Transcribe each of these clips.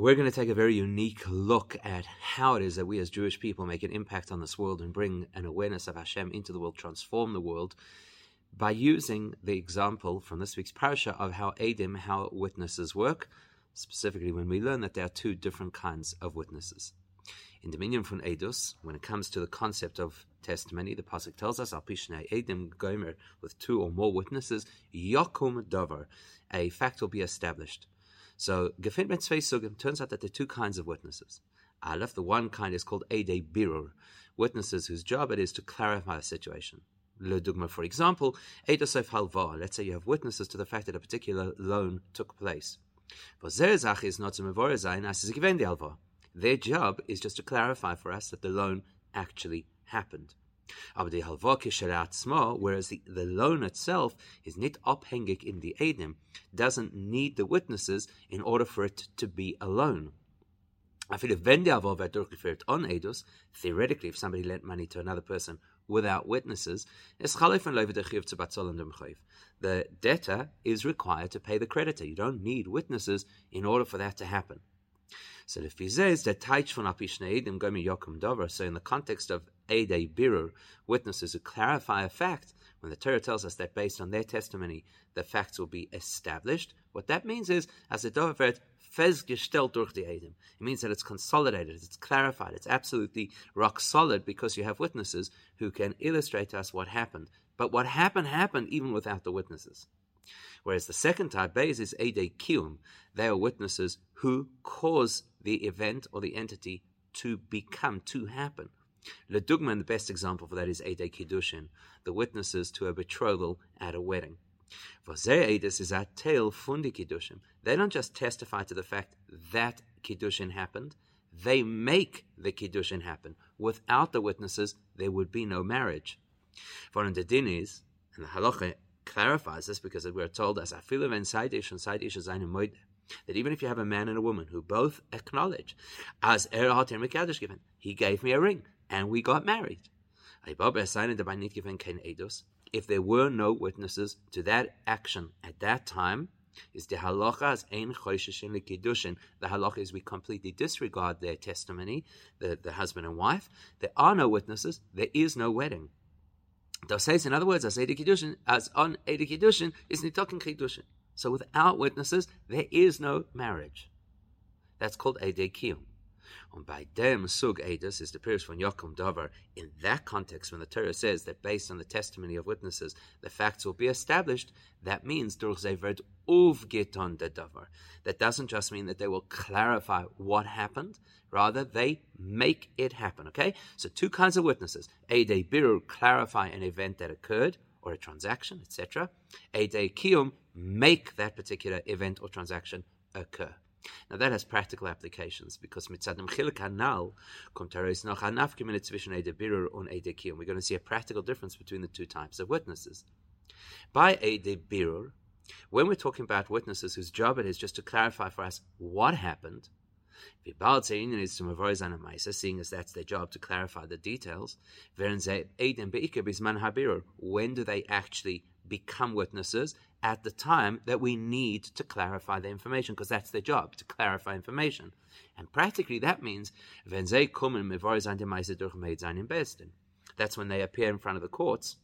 we're going to take a very unique look at how it is that we as Jewish people make an impact on this world and bring an awareness of Hashem into the world, transform the world, by using the example from this week's parasha of how Adim, how witnesses work, specifically when we learn that there are two different kinds of witnesses. In Dominion from Edus, when it comes to the concept of testimony, the pasuk tells us, "Al pishnei edim gomer," with two or more witnesses, yakum davar, a fact will be established. So, gefin ben sugim turns out that there are two kinds of witnesses. Aleph, the one kind is called ede birur, witnesses whose job it is to clarify a situation. Le Ledugma, for example, edosef halva. Let's say you have witnesses to the fact that a particular loan took place. Zezak er is not their job is just to clarify for us that the loan actually happened. Whereas the, the loan itself is nit abhängig in the Edim, doesn't need the witnesses in order for it to be a loan. Theoretically, if somebody lent money to another person without witnesses, the debtor is required to pay the creditor. You don't need witnesses in order for that to happen. So the says that. So in the context of Ede Birur, witnesses who clarify a fact, when the Torah tells us that based on their testimony, the facts will be established, what that means is, as the Dover festgestellt durch die Edim. It means that it's consolidated, it's clarified, it's absolutely rock solid because you have witnesses who can illustrate to us what happened. But what happened happened even without the witnesses. Whereas the second type base is Ede Kium. They are witnesses who cause the event or the entity to become, to happen. Ledugman, the best example for that is Ede Kiddushin, the witnesses to a betrothal at a wedding. Edis is a tail fundi Kiddushin. They don't just testify to the fact that Kiddushin happened, they make the Kiddushin happen. Without the witnesses, there would be no marriage. For in the din is, and the halacha clarifies this because we're told as afilu and side ish and side ish that even if you have a man and a woman who both acknowledge as er given, he gave me a ring and we got married if there were no witnesses to that action at that time, is the halacha as. The halacha is we completely disregard their testimony, the, the husband and wife. There are no witnesses. There is no wedding. Das says, in other words, as Edi Kiddushin, as on Edi Kiddushin is Nitokin Kiddushin. So without witnesses, there is no marriage. That's called Ede Kiyum. And by dem sug edus is the Pirish von Yokum Dover. In that context, when the Torah says that based on the testimony of witnesses, the facts will be established, that means durch zevert uvgeton de Dover. That doesn't just mean that they will clarify what happened, rather they make it happen. Okay, so two kinds of witnesses: a de birur clarify an event that occurred or a transaction, etc. A de kium make that particular event or transaction occur. Now that has practical applications because mitzadem chiluk hanal komtaros noch anafkim zwischen ede birur und ede kiyum. We're going to see a practical difference between the two types of witnesses. By ede birur, when we're talking about witnesses whose job it is just to clarify for us what happened, seeing as that's their job to clarify the details, when do they actually become witnesses at the time that we need to clarify the information, because that's their job, to clarify information. And practically that means that's when they appear in front of the courts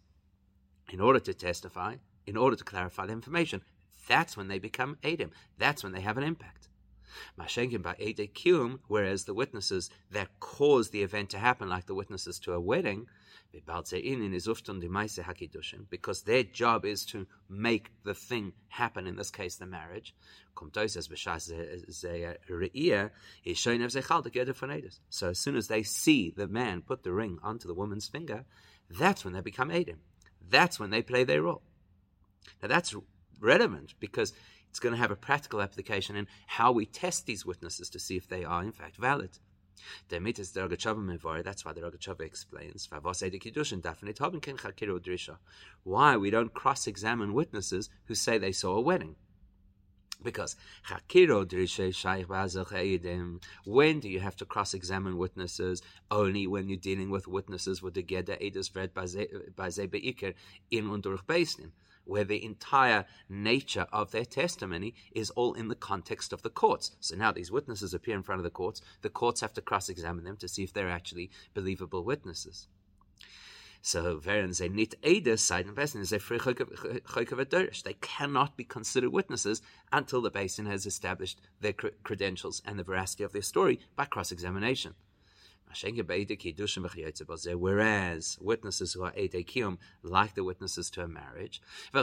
in order to testify, in order to clarify the information. That's when they become Adim. That's when they have an impact. Mashenkin by Kium, whereas the witnesses that cause the event to happen, like the witnesses to a wedding, because their job is to make the thing happen, in this case, the marriage. So as soon as they see the man put the ring onto the woman's finger, that's when they become Adam. That's when they play their role. Now that's relevant because it's going to have a practical application in how we test these witnesses to see if they are in fact valid. Rogatchover Mevar, that's why the Rogatchover explains, why we don't cross-examine witnesses who say they saw a wedding. Because when do you have to cross-examine witnesses? Only when you're dealing with witnesses with the Geda Edus Be'iker in und durch where the entire nature of their testimony is all in the context of the courts. So now these witnesses appear in front of the courts. The courts have to cross examine them to see if they're actually believable witnesses. So They cannot be considered witnesses until the Beis Din has established their credentials and the veracity of their story by cross examination. Whereas witnesses who are Eidekiyum, like the witnesses to a marriage, the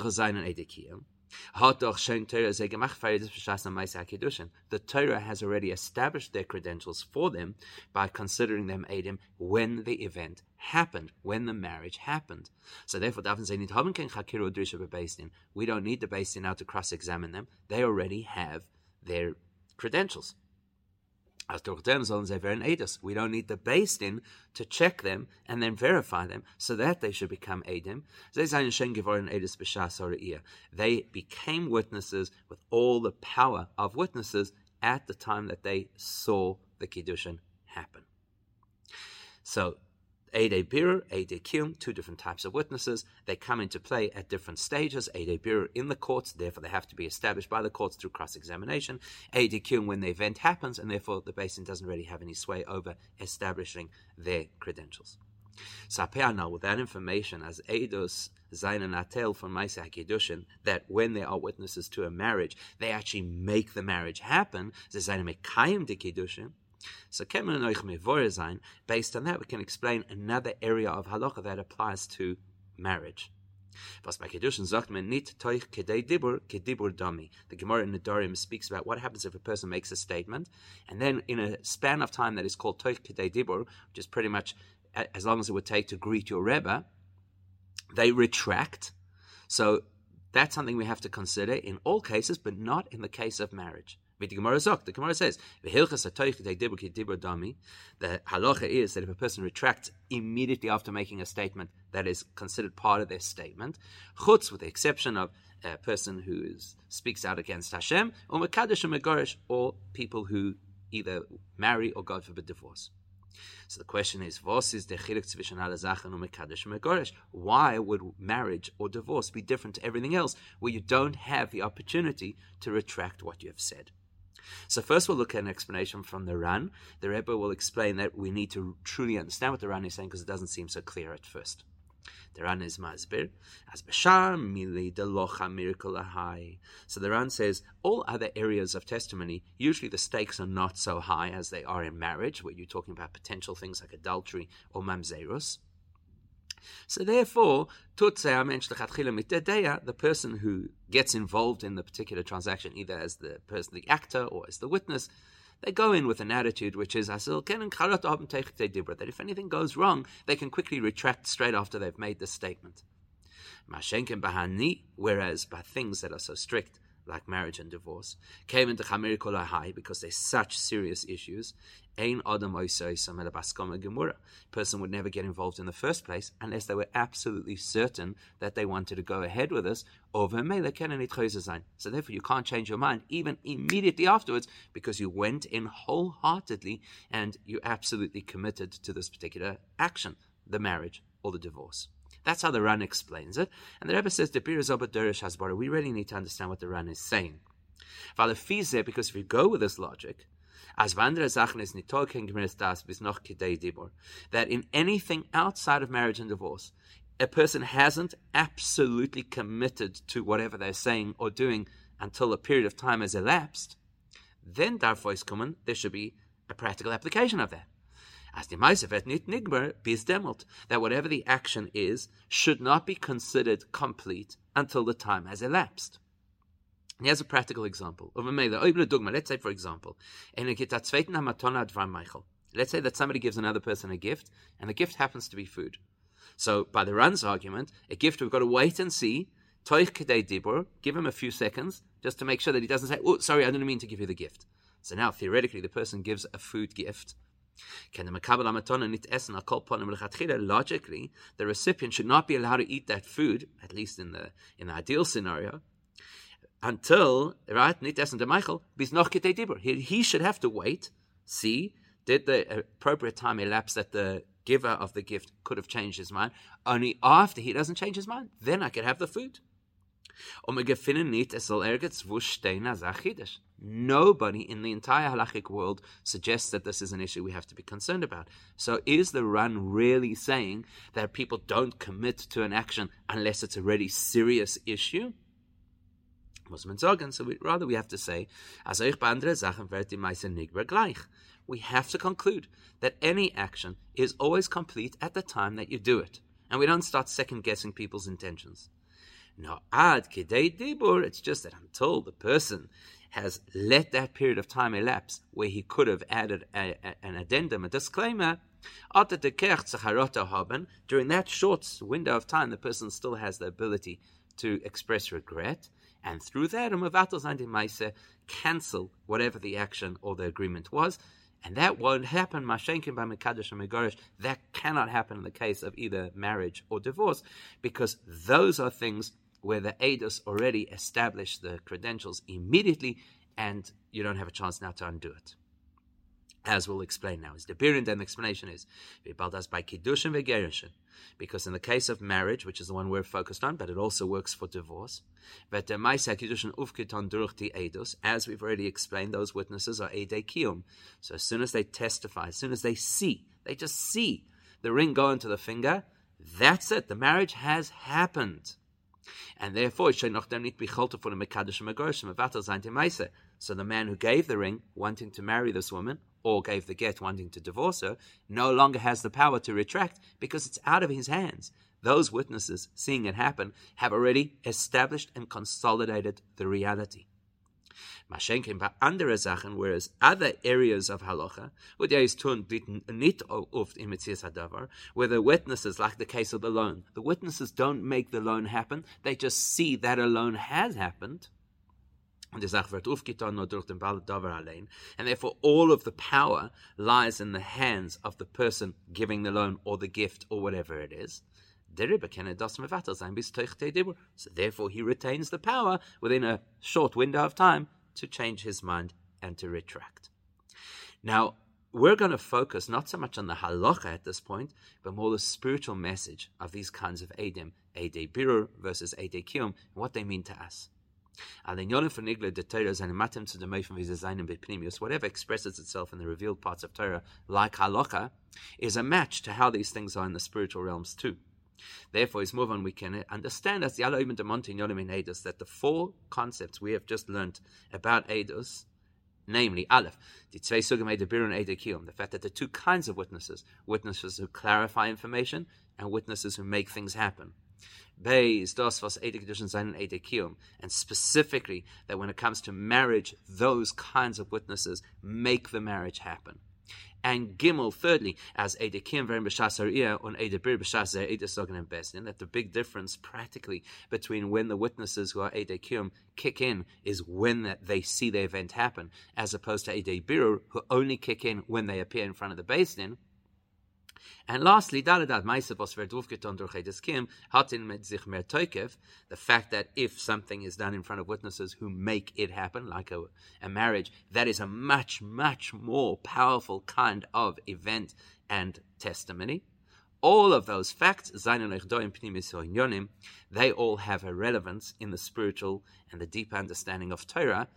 Torah has already established their credentials for them by considering them Edim when the event happened, when the marriage happened. So therefore, we don't need the Beis Din now to cross-examine them. They already have their credentials. As We don't need the Din to check them and then verify them so that they should become Edim. They became witnesses with all the power of witnesses at the time that they saw the Kiddushin happen. So Ede Birur, Ede Kiyum, two different types of witnesses. They come into play at different stages. Ede Birur in the courts, therefore they have to be established by the courts through cross-examination. Ede Kiyum when the event happens, and therefore the Beis Din doesn't really have any sway over establishing their credentials. Sapea with that information, as Eidos Zayin and Atel from Maisa HaKiddushin, that when there are witnesses to a marriage, they actually make the marriage happen. Zayin Mekayim de Kiddushin, so based on that, we can explain another area of halacha that applies to marriage. The Gemara in the Nedarim speaks about what happens if a person makes a statement, and then in a span of time that is called toich kedei dibur, which is pretty much as long as it would take to greet your Rebbe, they retract. So that's something we have to consider in all cases, but not in the case of marriage. The Gemara says, the halacha is that if a person retracts immediately after making a statement that is considered part of their statement, chutz, with the exception of a person who is, speaks out against Hashem, or mekadosh or megorish, or people who either marry or, God forbid, divorce. So the question is? Why would marriage or divorce be different to everything else, where you don't have the opportunity to retract what you have said? So first we'll look at an explanation from the Ran. The Rebbe will explain that we need to truly understand what the Ran is saying because it doesn't seem so clear at first. The Ran is Masbir, as Bashar Mili Delocha Miracle Ahai. So the Ran says all other areas of testimony, usually the stakes are not so high as they are in marriage, where you're talking about potential things like adultery or mamzerus. So therefore, the person who gets involved in the particular transaction, either as the person, the actor, or as the witness, they go in with an attitude which is that if anything goes wrong, they can quickly retract straight after they've made the statement. Whereas by things that are so strict, like marriage and divorce, came into Chamir Kolahai because they're such serious issues. Ein Adam Gemura. Person would never get involved in the first place unless they were absolutely certain that they wanted to go ahead with this. Over So therefore, you can't change your mind even immediately afterwards because you went in wholeheartedly and you absolutely committed to this particular action, the marriage or the divorce. That's how the Ran explains it. And the Rebbe says, the Hasbara, we really need to understand what the Ran is saying. Because if you go with this logic, that in anything outside of marriage and divorce, a person hasn't absolutely committed to whatever they're saying or doing until a period of time has elapsed, then kommen, there should be a practical application of that. As the Maisevet nit nigmer bis demelt, that whatever the action is should not be considered complete until the time has elapsed. Here's a practical example. Let's say, for example, let's say that somebody gives another person a gift, and the gift happens to be food. So, by the Ran's argument, a gift we've got to wait and see. Give him a few seconds just to make sure that he doesn't say, "Oh, sorry, I didn't mean to give you the gift." So now, theoretically, the person gives a food gift, Logically, the recipient should not be allowed to eat that food, at least in the in the ideal scenario, until right he, he should have to wait. See, did the appropriate time elapse that the giver of the gift could have changed his mind? Only after he doesn't change his mind, then I could have the food. Nobody in the entire halachic world suggests that this is an issue we have to be concerned about. So, is the Ran really saying that people don't commit to an action unless it's a really serious issue? So we, rather we have to say, we have to conclude that any action is always complete at the time that you do it, and we don't start second guessing people's intentions. No, ad kidei dibur, it's just that until the person has let that period of time elapse where he could have added a, a, an addendum, a disclaimer, during that short window of time, the person still has the ability to express regret, and through that, cancel whatever the action or the agreement was. And that won't happen, by. That cannot happen in the case of either marriage or divorce, because those are things where the ADOS already established the credentials immediately and you don't have a chance now to undo it. As we'll explain now, is the the explanation is by kiddushin vegerushin, because in the case of marriage, which is the one we're focused on, but it also works for divorce, as we've already explained, those witnesses are ede. So as soon as they testify, as soon as they see, they just see the ring go into the finger, that's it. The marriage has happened. And therefore, so the man who gave the ring, wanting to marry this woman, or gave the get, wanting to divorce her, no longer has the power to retract because it's out of his hands. Those witnesses, seeing it happen, have already established and consolidated the reality. Maschenken bei andere Sachen, whereas other areas of halacha, wo der ist tun nicht oft Hadavar, where the witnesses, like the case of the loan, the witnesses don't make the loan happen, they just see that a loan has happened. And therefore all of the power lies in the hands of the person giving the loan or the gift or whatever it is. So therefore he retains the power within a short window of time to change his mind and to retract. Now, we're going to focus not so much on the halacha at this point, but more the spiritual message of these kinds of edim, ede birur versus ede kiyum, and what they mean to us. Whatever expresses itself in the revealed parts of Torah, like halacha, is a match to how these things are in the spiritual realms too. Therefore, as move on, we can understand. As the Elohim Demontin Yolim in Eidos that the four concepts we have just learned about Eidos, namely Aleph, the fact that the two kinds of witnesses, witnesses who clarify information and witnesses who make things happen. And specifically that when it comes to marriage, those kinds of witnesses make the marriage happen and Gimel, thirdly, as Edekim Verim B'Shas on Edebir B'Shas Edesogan and Besdin, that the big difference practically between when the witnesses who are Edekim kick in is when they see the event happen, as opposed to Edebir who only kick in when they appear in front of the Besdin. And lastly, the fact that if something is done in front of witnesses who make it happen, like a, a marriage, that is a much, much more powerful kind of event and testimony. All of those facts, they all have a relevance in the spiritual and the deep understanding of Torah,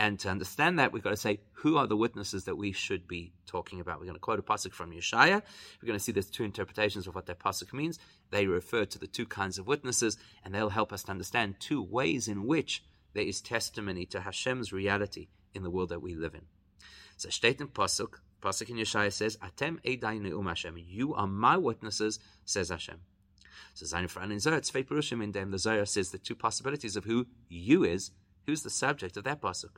and to understand that, we've got to say who are the witnesses that we should be talking about. We're going to quote a pasuk from Yeshaya. We're going to see there's two interpretations of what that pasuk means. They refer to the two kinds of witnesses, and they'll help us to understand two ways in which there is testimony to Hashem's reality in the world that we live in. So, steht in pasuk. Pasuk in Yeshaya says, "Atem edai neum Hashem." You are my witnesses, says Hashem. So, Zayin Fran in Zohar, Tzvei Perushim in them. The Zohar says the two possibilities of who you is. Who's the subject of that pasuk?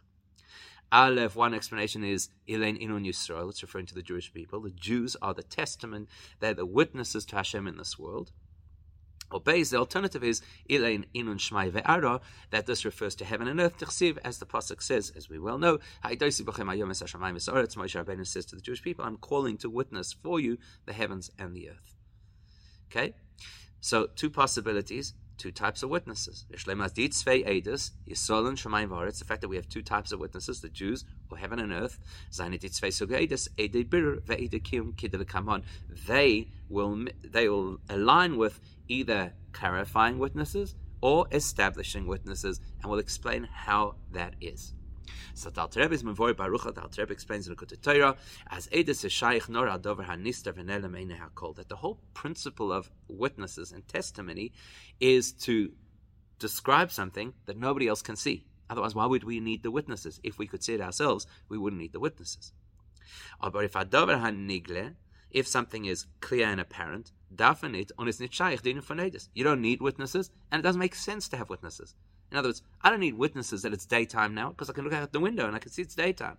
Aleph, one explanation is Elaine Inun Yisrael, it's referring to the Jewish people. The Jews are the testament, they're the witnesses to Hashem in this world. Or Beis, the alternative is Elaine Inun Shmai Ve'ara, that this refers to heaven and earth, Tichsiv, as the Pasuk says, as we well know, Moshe Rabbeinu says to the Jewish people, I'm calling to witness for you the heavens and the earth. Okay? So, two possibilities two types of witnesses. The fact that we have two types of witnesses, the Jews or heaven and earth, they will they will align with either clarifying witnesses or establishing witnesses, and we'll explain how that is. So the Alter Rebbe is Mavor Baruch. The Alter Rebbe explains in the Torah as Edis is Shaykh Nor Adover Hanister V'Nelem Eine Hakol that the whole principle of witnesses and testimony is to describe something that nobody else can see. Otherwise, why would we need the witnesses? If we could see it ourselves, we wouldn't need the witnesses. But if Adover Hanigle, if something is clear and apparent, dafen it on its nitshayich dinu you don't need witnesses, and it doesn't make sense to have witnesses. In other words, I don't need witnesses that it's daytime now because I can look out the window and I can see it's daytime.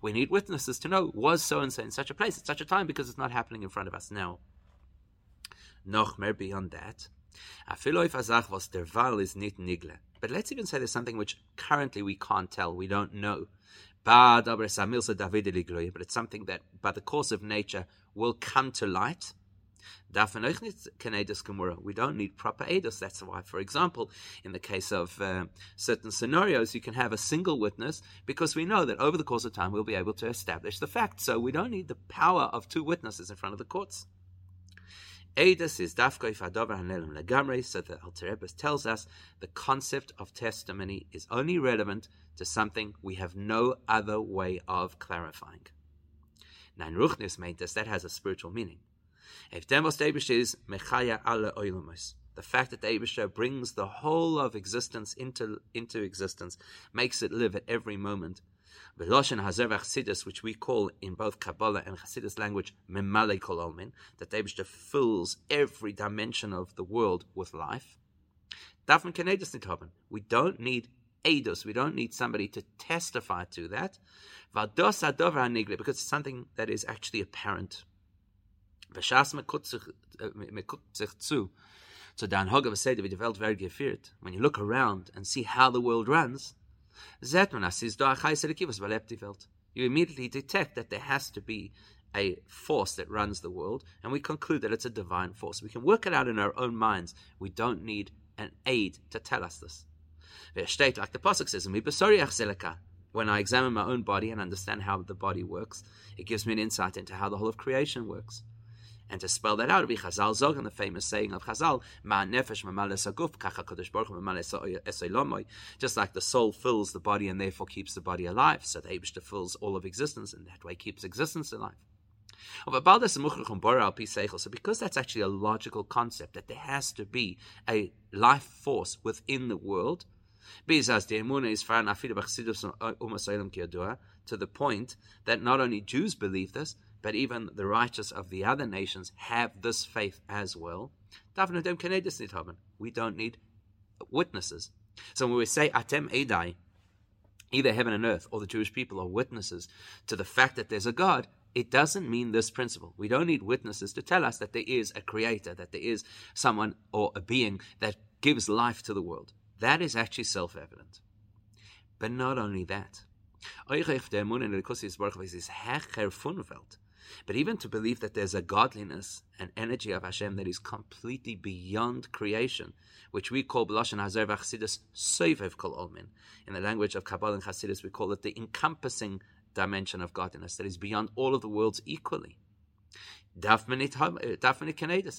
We need witnesses to know was so and so in such a place at such a time because it's not happening in front of us now. Noch mehr beyond that. But let's even say there's something which currently we can't tell, we don't know. But it's something that by the course of nature will come to light we don't need proper edus. That's why, for example, in the case of uh, certain scenarios, you can have a single witness because we know that over the course of time we'll be able to establish the fact. So we don't need the power of two witnesses in front of the courts. Edus is dafkoi fadover hanelim legamre, so the Alter Rebbe tells us the concept of testimony is only relevant to something we have no other way of clarifying. In Ruchnis Meintes, that has a spiritual meaning. If demos is mechaya alle oilamos, the fact that the brings the whole of existence into, into existence, makes it live at every moment. Veloshen Hazer Chassidus, which we call in both Kabbalah and Chassidus language, Memale Kol that the fills every dimension of the world with life. Davon Kenedus Nithoben. We don't need Eidos, we don't need somebody to testify to that. Vados Adover because it's something that is actually apparent. Sich uh, zu, so dan v'seder wie die Welt wird geführt, when you look around and see how the world runs. You immediately detect that there has to be a force that runs the world, and we conclude that it's a divine force. We can work it out in our own minds. We don't need an aid to tell us this. Like the Pasuk says, when I examine my own body and understand how the body works, it gives me an insight into how the whole of creation works. And to spell that out, it would be Chazal Zog, and the famous saying of Chazal, Ma nefesh aguf, kacha baruch just like the soul fills the body and therefore keeps the body alive, so the Abishta fills all of existence and that way keeps existence alive. So because that's actually a logical concept, that there has to be a life force within the world, to the point that not only Jews believe this, but even the righteous of the other nations have this faith as well. We don't need witnesses. So when we say Atem Edai, either heaven and earth or the Jewish people are witnesses to the fact that there's a God, it doesn't mean this principle. We don't need witnesses to tell us that there is a creator, that there is someone or a being that gives life to the world. That is actually self evident. But not only that. But even to believe that there's a godliness and energy of Hashem that is completely beyond creation, which we call B'lashon Hazer v'Chassidus Soivev Kol Olmin. In the language of Kabbalah and Chassidus, we call it the encompassing dimension of godliness that is beyond all of the worlds equally. Eh,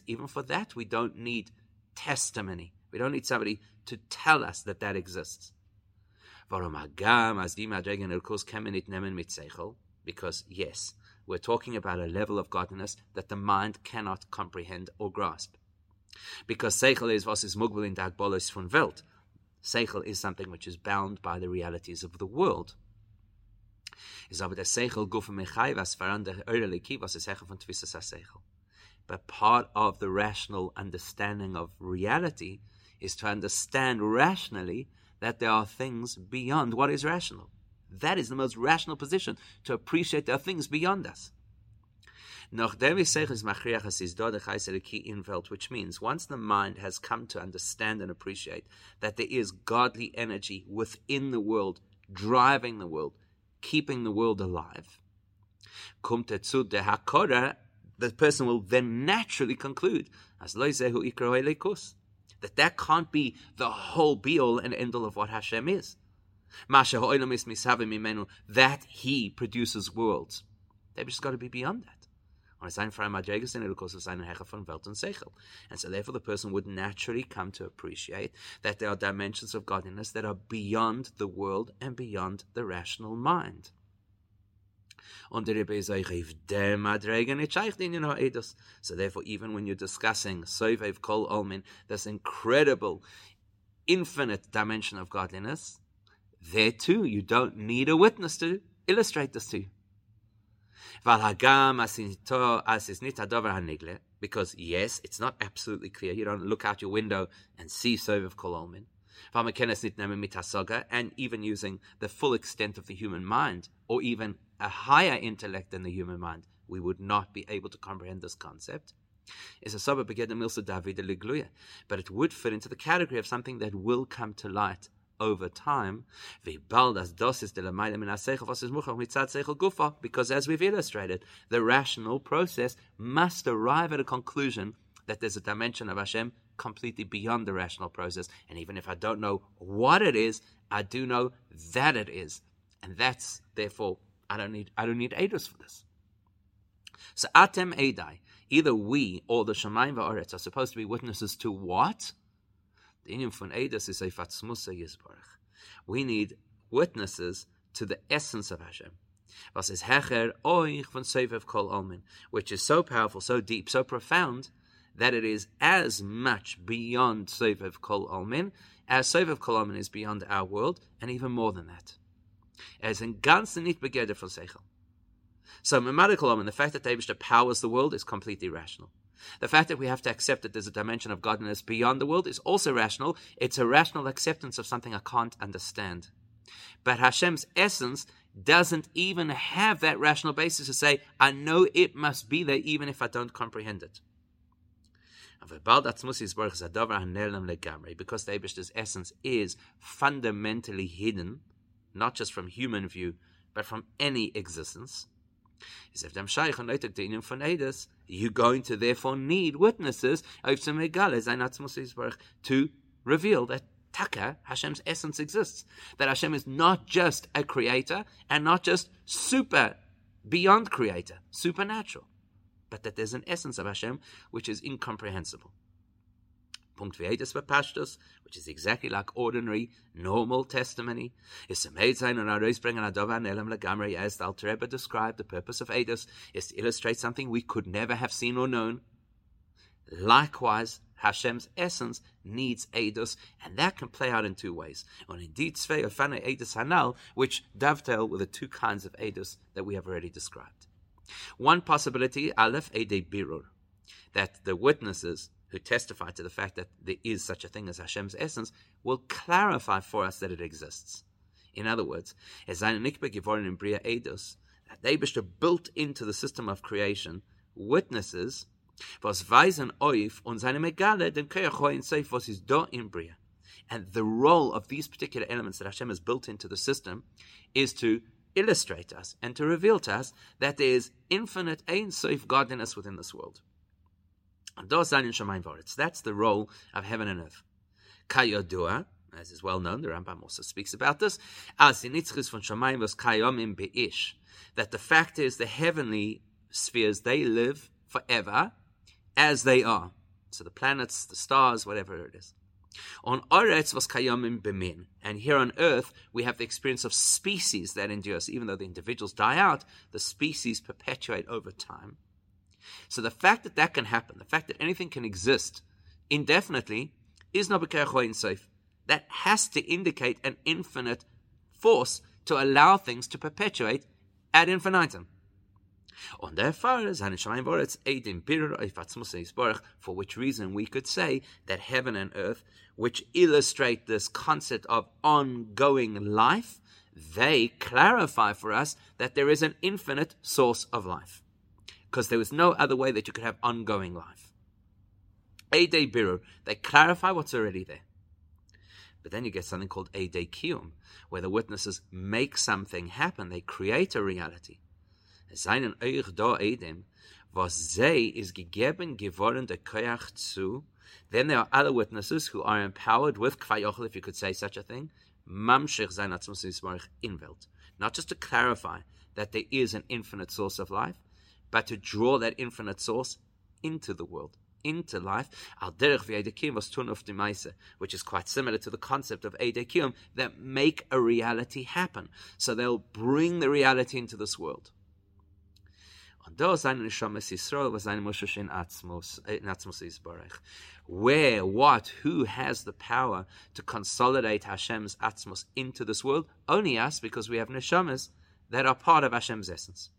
even for that, we don't need testimony. We don't need somebody to tell us that that exists. Because, yes, we're talking about a level of godliness that the mind cannot comprehend or grasp. Because Seichel is was is mugbel in dagbolos von Welt. Seichel is something which is bound by the realities of the world. Is der Seichel der Seichel. But part of the rational understanding of reality is to understand rationally that there are things beyond what is rational. That is the most rational position to appreciate there are things beyond us. Which means once the mind has come to understand and appreciate that there is godly energy within the world, driving the world, keeping the world alive, the person will then naturally conclude that that can't be the whole be all and end all of what Hashem is that he produces worlds. They've just got to be beyond that. And so therefore the person would naturally come to appreciate that there are dimensions of godliness that are beyond the world and beyond the rational mind. So therefore, even when you're discussing Kol Olmin, this incredible, infinite dimension of godliness, there too, you don't need a witness to illustrate this to you. Because yes, it's not absolutely clear. You don't look out your window and see Soviv Kololmin. And even using the full extent of the human mind, or even a higher intellect than the human mind, we would not be able to comprehend this concept. A but it would fit into the category of something that will come to light over time. Because as we've illustrated, the rational process must arrive at a conclusion that there's a dimension of Hashem completely beyond the rational process. And even if I don't know what it is, I do know that it is. And that's therefore I don't need I don't need Eidos for this. So Atem Eidai, either we or the Shemaim Va'aretz are supposed to be witnesses to what? We need witnesses to the essence of Hashem. Which is so powerful, so deep, so profound that it is as much beyond Sevev Kol Omen as Sevev Kol Omen is beyond our world, and even more than that. As in nicht begeder von Seichel. So, the fact that David powers the world is completely rational. The fact that we have to accept that there's a dimension of godliness beyond the world is also rational. It's a rational acceptance of something I can't understand. But Hashem's essence doesn't even have that rational basis to say, I know it must be there even if I don't comprehend it. Because the Abish's essence is fundamentally hidden, not just from human view, but from any existence. You're going to therefore need witnesses to reveal that Taka, Hashem's essence exists. That Hashem is not just a creator and not just super beyond creator, supernatural, but that there's an essence of Hashem which is incomprehensible. Punkt Vietus Bepashtus, which is exactly like ordinary, normal testimony, is to made sein and bringen adovan elam legamri, as the Alter described, the purpose of Edus is to illustrate something we could never have seen or known. Likewise, Hashem's essence needs Edus, and that can play out in two ways. And indeed, Tzvei Ofana Edus Hanal, which dovetail with the two kinds of Edus that we have already described. One possibility, Aleph Ede Birur, that the witnesses who testify to the fact that there is such a thing as Hashem's essence, will clarify for us that it exists. In other words, as in Bria Eidos, that they built into the system of creation witnesses, was weisen oif und seine Megale den in Seif, was is do in Bria. And the role of these particular elements that Hashem has built into the system is to illustrate us and to reveal to us that there is infinite Ein Seif godliness within this world. That's the role of heaven and earth. Kayodua, as is well known, the Rambam also speaks about this, as von was that the fact is the heavenly spheres, they live forever as they are. So the planets, the stars, whatever it is. On Oretz was kayomim bemin, and here on earth we have the experience of species that endures. Even though the individuals die out, the species perpetuate over time. So the fact that that can happen, the fact that anything can exist indefinitely, is not in safe. That has to indicate an infinite force to allow things to perpetuate ad infinitum. On therefore, for which reason we could say that heaven and earth, which illustrate this concept of ongoing life, they clarify for us that there is an infinite source of life because there was no other way that you could have ongoing life. A day Birur, they clarify what's already there. But then you get something called a day Kiyum, where the witnesses make something happen, they create a reality. Seinen euch da Edem, was is gegeben geworden der Koyach zu, then there are other witnesses who are empowered with Kvayochel, if you could say such a thing. Not just to clarify that there is an infinite source of life, but to draw that infinite source into the world into life, al derech was tun of which is quite similar to the concept of edekim that make a reality happen. So they'll bring the reality into this world. Eh, Where, what, who has the power to consolidate Hashem's atzmos into this world? Only us, because we have neshamas that are part of Hashem's essence.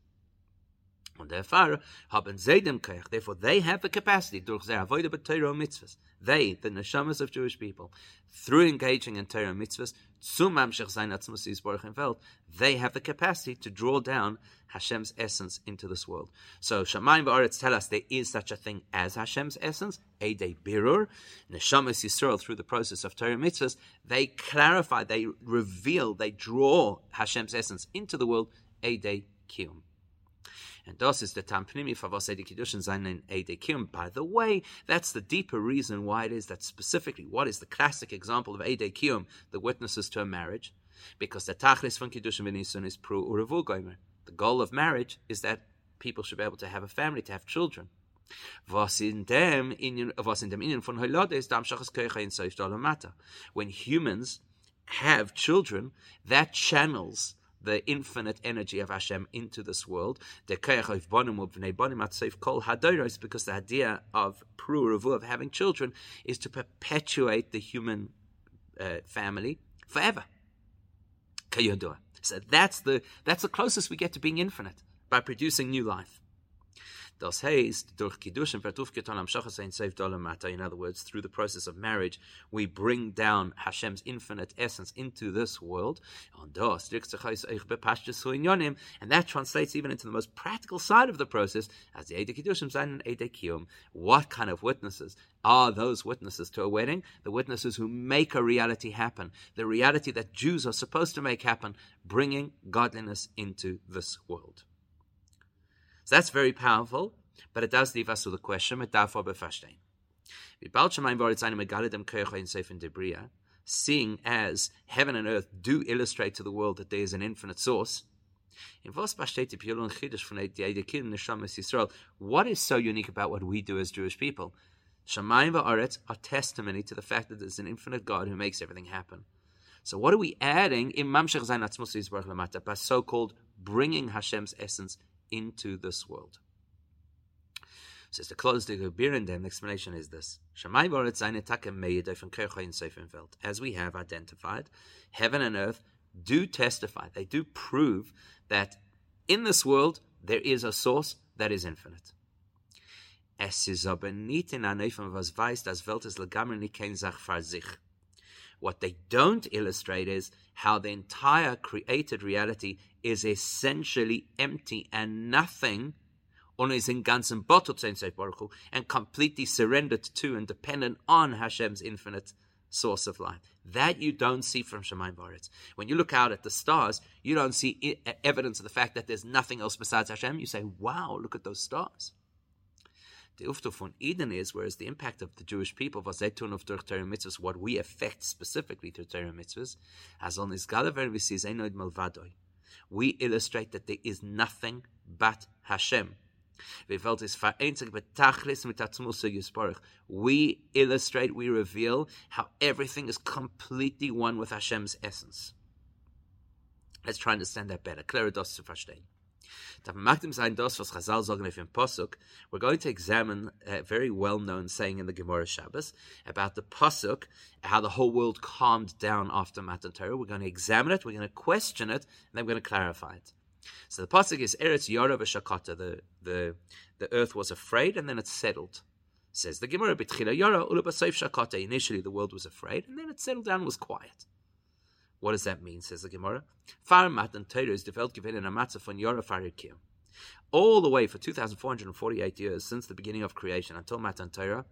Und therefore, haben sie dem Koch, therefore they have the capacity, durch their avoid but Torah mitzvahs, they, the neshamas of Jewish people, through engaging in Torah mitzvahs, zum Mamshech sein Atzmus Yisborach they have the capacity to draw down Hashem's essence into this world. So Shamayim Ba'aretz tell us there is such a thing as Hashem's essence, Eidei Birur, Neshamas Yisrael, through the process of Torah mitzvahs, they clarify, they reveal, they draw Hashem's essence into the world, Eidei Kiyum. And das ist der Tampnimi for was Edi Kiddushin Edekim. By the way, that's the deeper reason why it is that specifically, what is the classic example of Edekim, the witnesses to a marriage? Because the Tachlis von Kiddushin Venisun is Pru Uravu Goimer. The goal of marriage is that people should be able to have a family, to have children. Was in dem was in dem Inen von Heilade ist Damshachas Kirche in Seif When humans have children, that channels the infinite energy of Hashem into this world. Because the idea of pru of having children is to perpetuate the human uh, family forever. So that's the that's the closest we get to being infinite by producing new life. Das heißt, durch Kiddushin vertufketon am ein Seif Dolamata. In other words, through the process of marriage, we bring down Hashem's infinite essence into this world. And that translates even into the most practical side of the process as the Eide Kiddushin and Eide Kiyum. What kind of witnesses are those witnesses to a wedding? The witnesses who make a reality happen, the reality that Jews are supposed to make happen, bringing godliness into this world. So that's very powerful, but it does leave us with a question, seeing as heaven and earth do illustrate to the world that there is an infinite source? What is so unique about what we do as Jewish people? Shamayim va'aretz are testimony to the fact that there's an infinite God who makes everything happen. So what are we adding in Mamshech Zayin Atzmus Yisbarach Lamata by so-called bringing Hashem's essence into this world. So to close the Gebirindem, the explanation is this. As we have identified, heaven and earth do testify, they do prove that in this world there is a source that is infinite. What they don't illustrate is how the entire created reality is essentially empty and nothing on is in ganzen and completely surrendered to and dependent on Hashem's infinite source of life. That you don't see from Shemaim Baritz. When you look out at the stars, you don't see evidence of the fact that there's nothing else besides Hashem. You say, wow, look at those stars. The ufto von Eden is, whereas the impact of the Jewish people was tun of durch Torah mitzvahs, what we affect specifically through Torah mitzvahs, as on this galaver we see Malvadoi. We illustrate that there is nothing but Hashem. We illustrate, we reveal how everything is completely one with Hashem's essence. Let's try and understand that better. Clearer dos. We're going to examine a very well-known saying in the Gemara Shabbos about the pasuk, how the whole world calmed down after Matan Torah. We're going to examine it, we're going to question it, and then we're going to clarify it. So the pasuk is Eretz Yara v'Shakata. The the the earth was afraid, and then it settled. Says the Gemara, B'tchila Yara Shakata. Initially, the world was afraid, and then it settled down, was quiet. What does that mean, says the Gemara? Far Matan is developed given in a matzah von Yora Farirkim. All the way for 2,448 years since the beginning of creation until Matan Torah,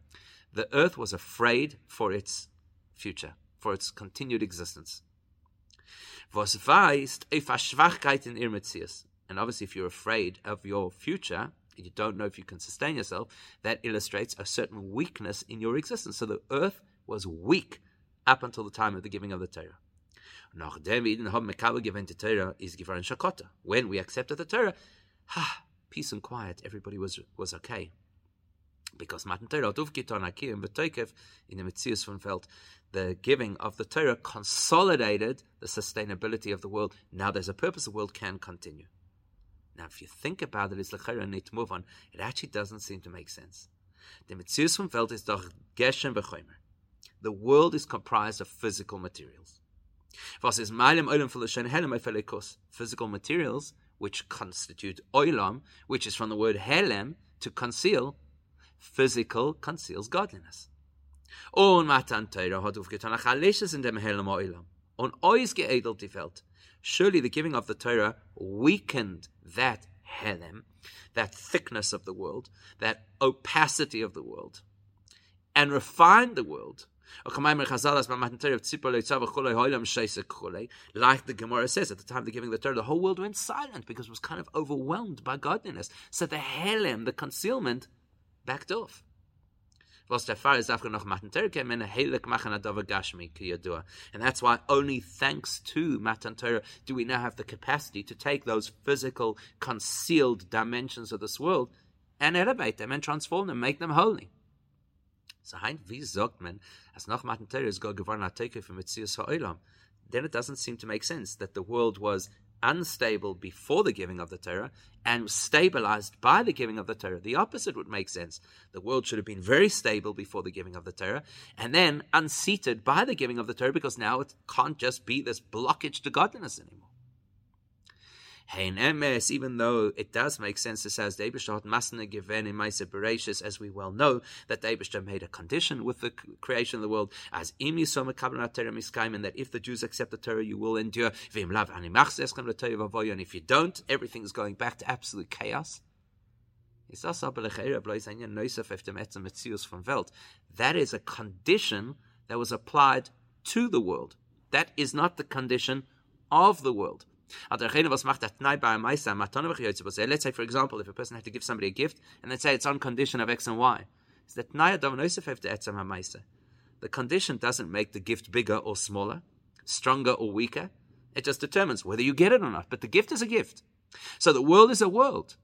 the earth was afraid for its future, for its continued existence. And obviously, if you're afraid of your future, you don't know if you can sustain yourself, that illustrates a certain weakness in your existence. So the earth was weak up until the time of the giving of the Torah. Nachdem Eden haben Mekabel given the Torah is given Shakota. When we accepted the Torah, ha, peace and quiet, everybody was was okay. Because Matan Torah, Duvkiton Akim, V'toikev, in the Metzius von Feld, the giving of the Torah consolidated the sustainability of the world. Now there's a purpose, the world can continue. Now, if you think about it, it's lechera need to move on. It actually doesn't seem to make sense. The Metzius von Feld is doch Geshem v'chomer. The world is comprised of physical materials. Physical materials, which constitute oilam, which is from the word helem, to conceal, physical conceals godliness. Und Matan Torah hat aufgetan, ach in dem helem oilam. Und ois geedelt die. Surely the giving of the Torah weakened that helem, that thickness of the world, that opacity of the world, and refined the world like the Gemara says, at the time of giving the Torah, the whole world went silent because it was kind of overwhelmed by godliness. So the helem, the concealment, backed off. And that's why only thanks to Matan Torah do we now have the capacity to take those physical, concealed dimensions of this world and elevate them and transform them, make them holy. So hein, wie sagt man, as nach Matan Torah is go geworden ateke für Metzias ha'olam? Then it doesn't seem to make sense that the world was unstable before the giving of the Torah and stabilized by the giving of the Torah. The opposite would make sense. The world should have been very stable before the giving of the Torah and then unseated by the giving of the Torah because now it can't just be this blockage to godliness anymore. Hein emes, even though it does make sense, it says the masna given in as we well know, that the made a condition with the creation of the world, as imi miskaim, and that if the Jews accept the Torah, you will endure. V'im lav and if you don't, everything is going back to absolute chaos. That is a condition that was applied to the world. That is not the condition of the world. Let's say, for example, if a person had to give somebody a gift, and they say it's on condition of X and Y, is that the condition doesn't make the gift bigger or smaller, stronger or weaker. It just determines whether you get it or not. But the gift is a gift. So the world is a world.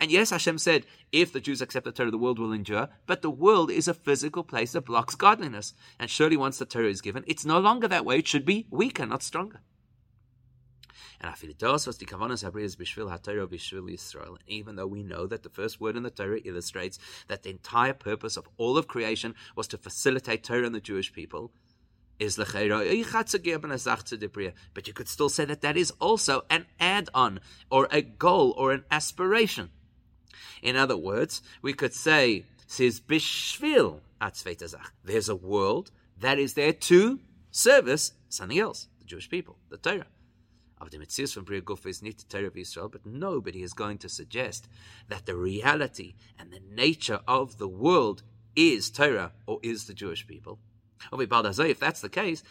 And yes, Hashem said, if the Jews accept the Torah, the world will endure. But the world is a physical place that blocks godliness. And surely once the Torah is given, it's no longer that way. It should be weaker, not stronger. And Afilitos was the Kavanas Habriyas Bishvil HaTorah Bishvil Yisrael. Even though we know that the first word in the Torah illustrates that the entire purpose of all of creation was to facilitate Torah and the Jewish people, is But you could still say that that is also an add-on, or a goal, or an aspiration. In other words, we could say, says Bishvil There's a world that is there to service something else, the Jewish people, the Torah of the Metzius from Bria Gufa is not Torah of Israel, but nobody is going to suggest that the reality and the nature of the world is Torah or is the Jewish people. If that's the case,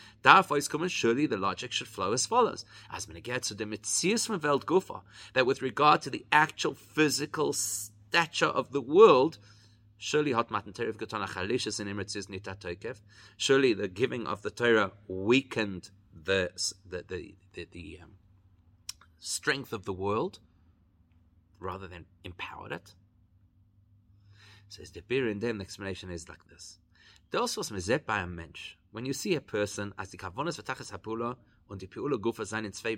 surely the logic should flow as follows. As to the Welt Gufa, that with regard to the actual physical stature of the world, Surely Surely the giving of the Torah weakened the the the the, the um, strength of the world rather than empowered it? Says the beer in them, the explanation is like this. Das was seht bei einem Mensch, when you see a person, as die Kavonas v'tachas hapula und die Piula gufa sein in zwei.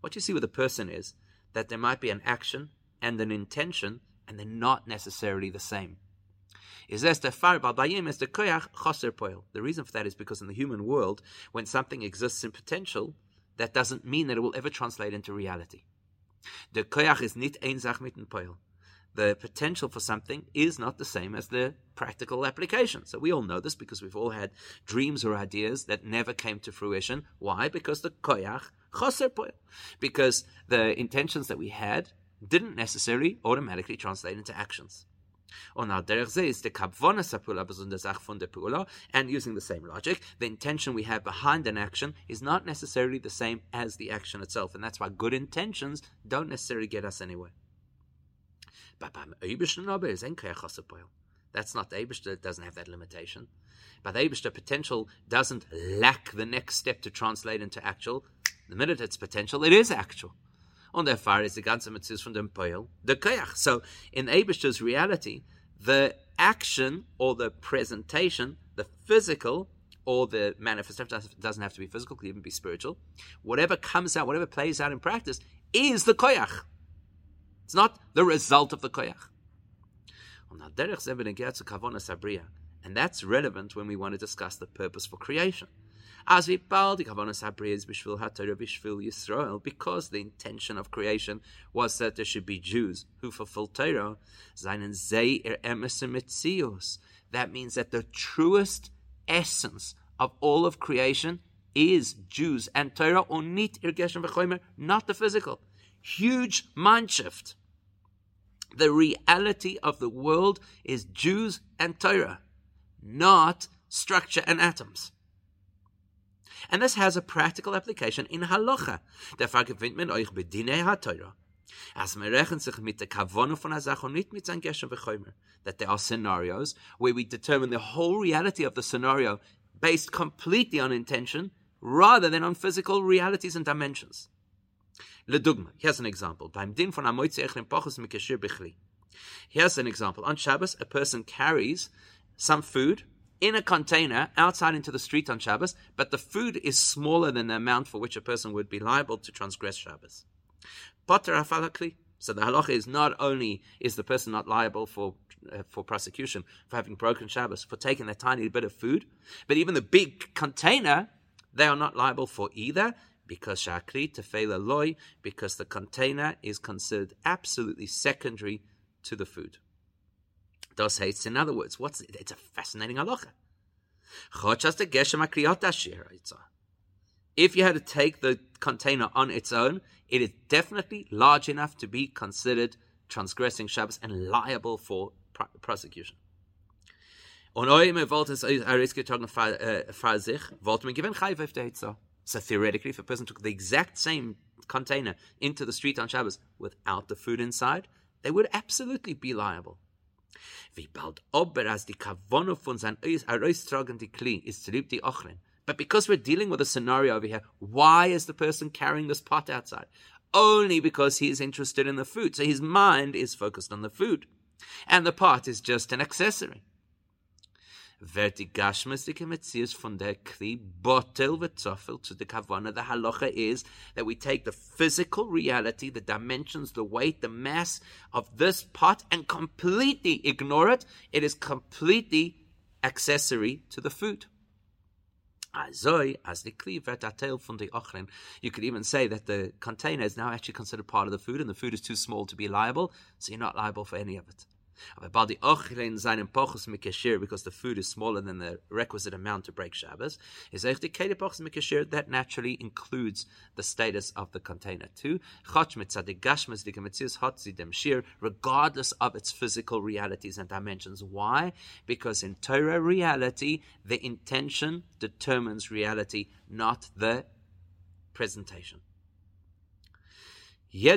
What you see with a person is that there might be an action and an intention, and they're not necessarily the same. Is the The reason for that is because in the human world, when something exists in potential, that doesn't mean that it will ever translate into reality. The koyach is nit ein zach mit poil. The potential for something is not the same as the practical application. So we all know this because we've all had dreams or ideas that never came to fruition. Why? Because the koyach choser poil. Because the intentions that we had didn't necessarily automatically translate into actions. Und al derech is the kavona sapula besonders von der pula, and using the same logic, the intention we have behind an action is not necessarily the same as the action itself, and that's why good intentions don't necessarily get us anywhere. But beim is That's not the Eibishter, it doesn't have that limitation. But the Eibishter potential doesn't lack the next step to translate into actual. The minute it's potential, it is actual. Und erfahre ist die ganze Metzius von dem Poel, the Koyach. So, in Abish's reality, the action or the presentation, the physical or the manifestation doesn't have to be physical, could even be spiritual. Whatever comes out, whatever plays out in practice, is the koyach. It's not the result of the koyach. And that's relevant when we want to discuss the purpose for creation. As we because the intention of creation was that there should be Jews who fulfill Torah. Seinen zei er emes That means that the truest essence of all of creation is Jews and Torah, or nit irgeshem v'chomer, not the physical. Huge mind shift. The reality of the world is Jews and Torah, not structure and atoms. And this has a practical application in halacha. Derfor gewinnt man euch ha-Torah. As sich mit der Kavone von Sache und nicht mit. That there are scenarios where we determine the whole reality of the scenario based completely on intention rather than on physical realities and dimensions. Ledugma, here's an example. Beim Din von Pochus Bichli. Here's an example. On Shabbos, a person carries some food in a container outside into the street on Shabbos, but the food is smaller than the amount for which a person would be liable to transgress Shabbos. Potter afalakli. So the halacha is not only is the person not liable for uh, for prosecution for having broken Shabbos for taking that tiny bit of food, but even the big container they are not liable for either because shakri tefela loy because the container is considered absolutely secondary to the food. Das heißt, in other words, what's it? It's a fascinating halacha. If you had to take the container on its own, it is definitely large enough to be considered transgressing Shabbos and liable for prosecution. Man gewinnen Chayv auf der So theoretically, if a person took the exact same container into the street on Shabbos without the food inside, they would absolutely be liable. Wie bald ober as die Kavono von sein die Kli ist zu die Ochlen. But because we're dealing with a scenario over here, why is the person carrying this pot outside? Only because he is interested in the food. So his mind is focused on the food. And the pot is just an accessory. Wer die Gashmistige Metzius von der Kli botel v'tzofel to the Kavana, the halacha is that we take the physical reality, the dimensions, the weight, the mass of this pot and completely ignore it. It is completely accessory to the food. Azoi, as the kli vetatel from the ochrin. You could even say that the container is now actually considered part of the food, and the food is too small to be liable, so you're not liable for any of it. Because the food is smaller than the requisite amount to break Shabbos, is the Kede Pochus that naturally includes the status of the container too. Chach Mitzadik Gashmas Dikamitzius Hotzi Dem Shir, regardless of its physical realities and dimensions. Why? Because in Torah reality, the intention determines reality, not the presentation. Now,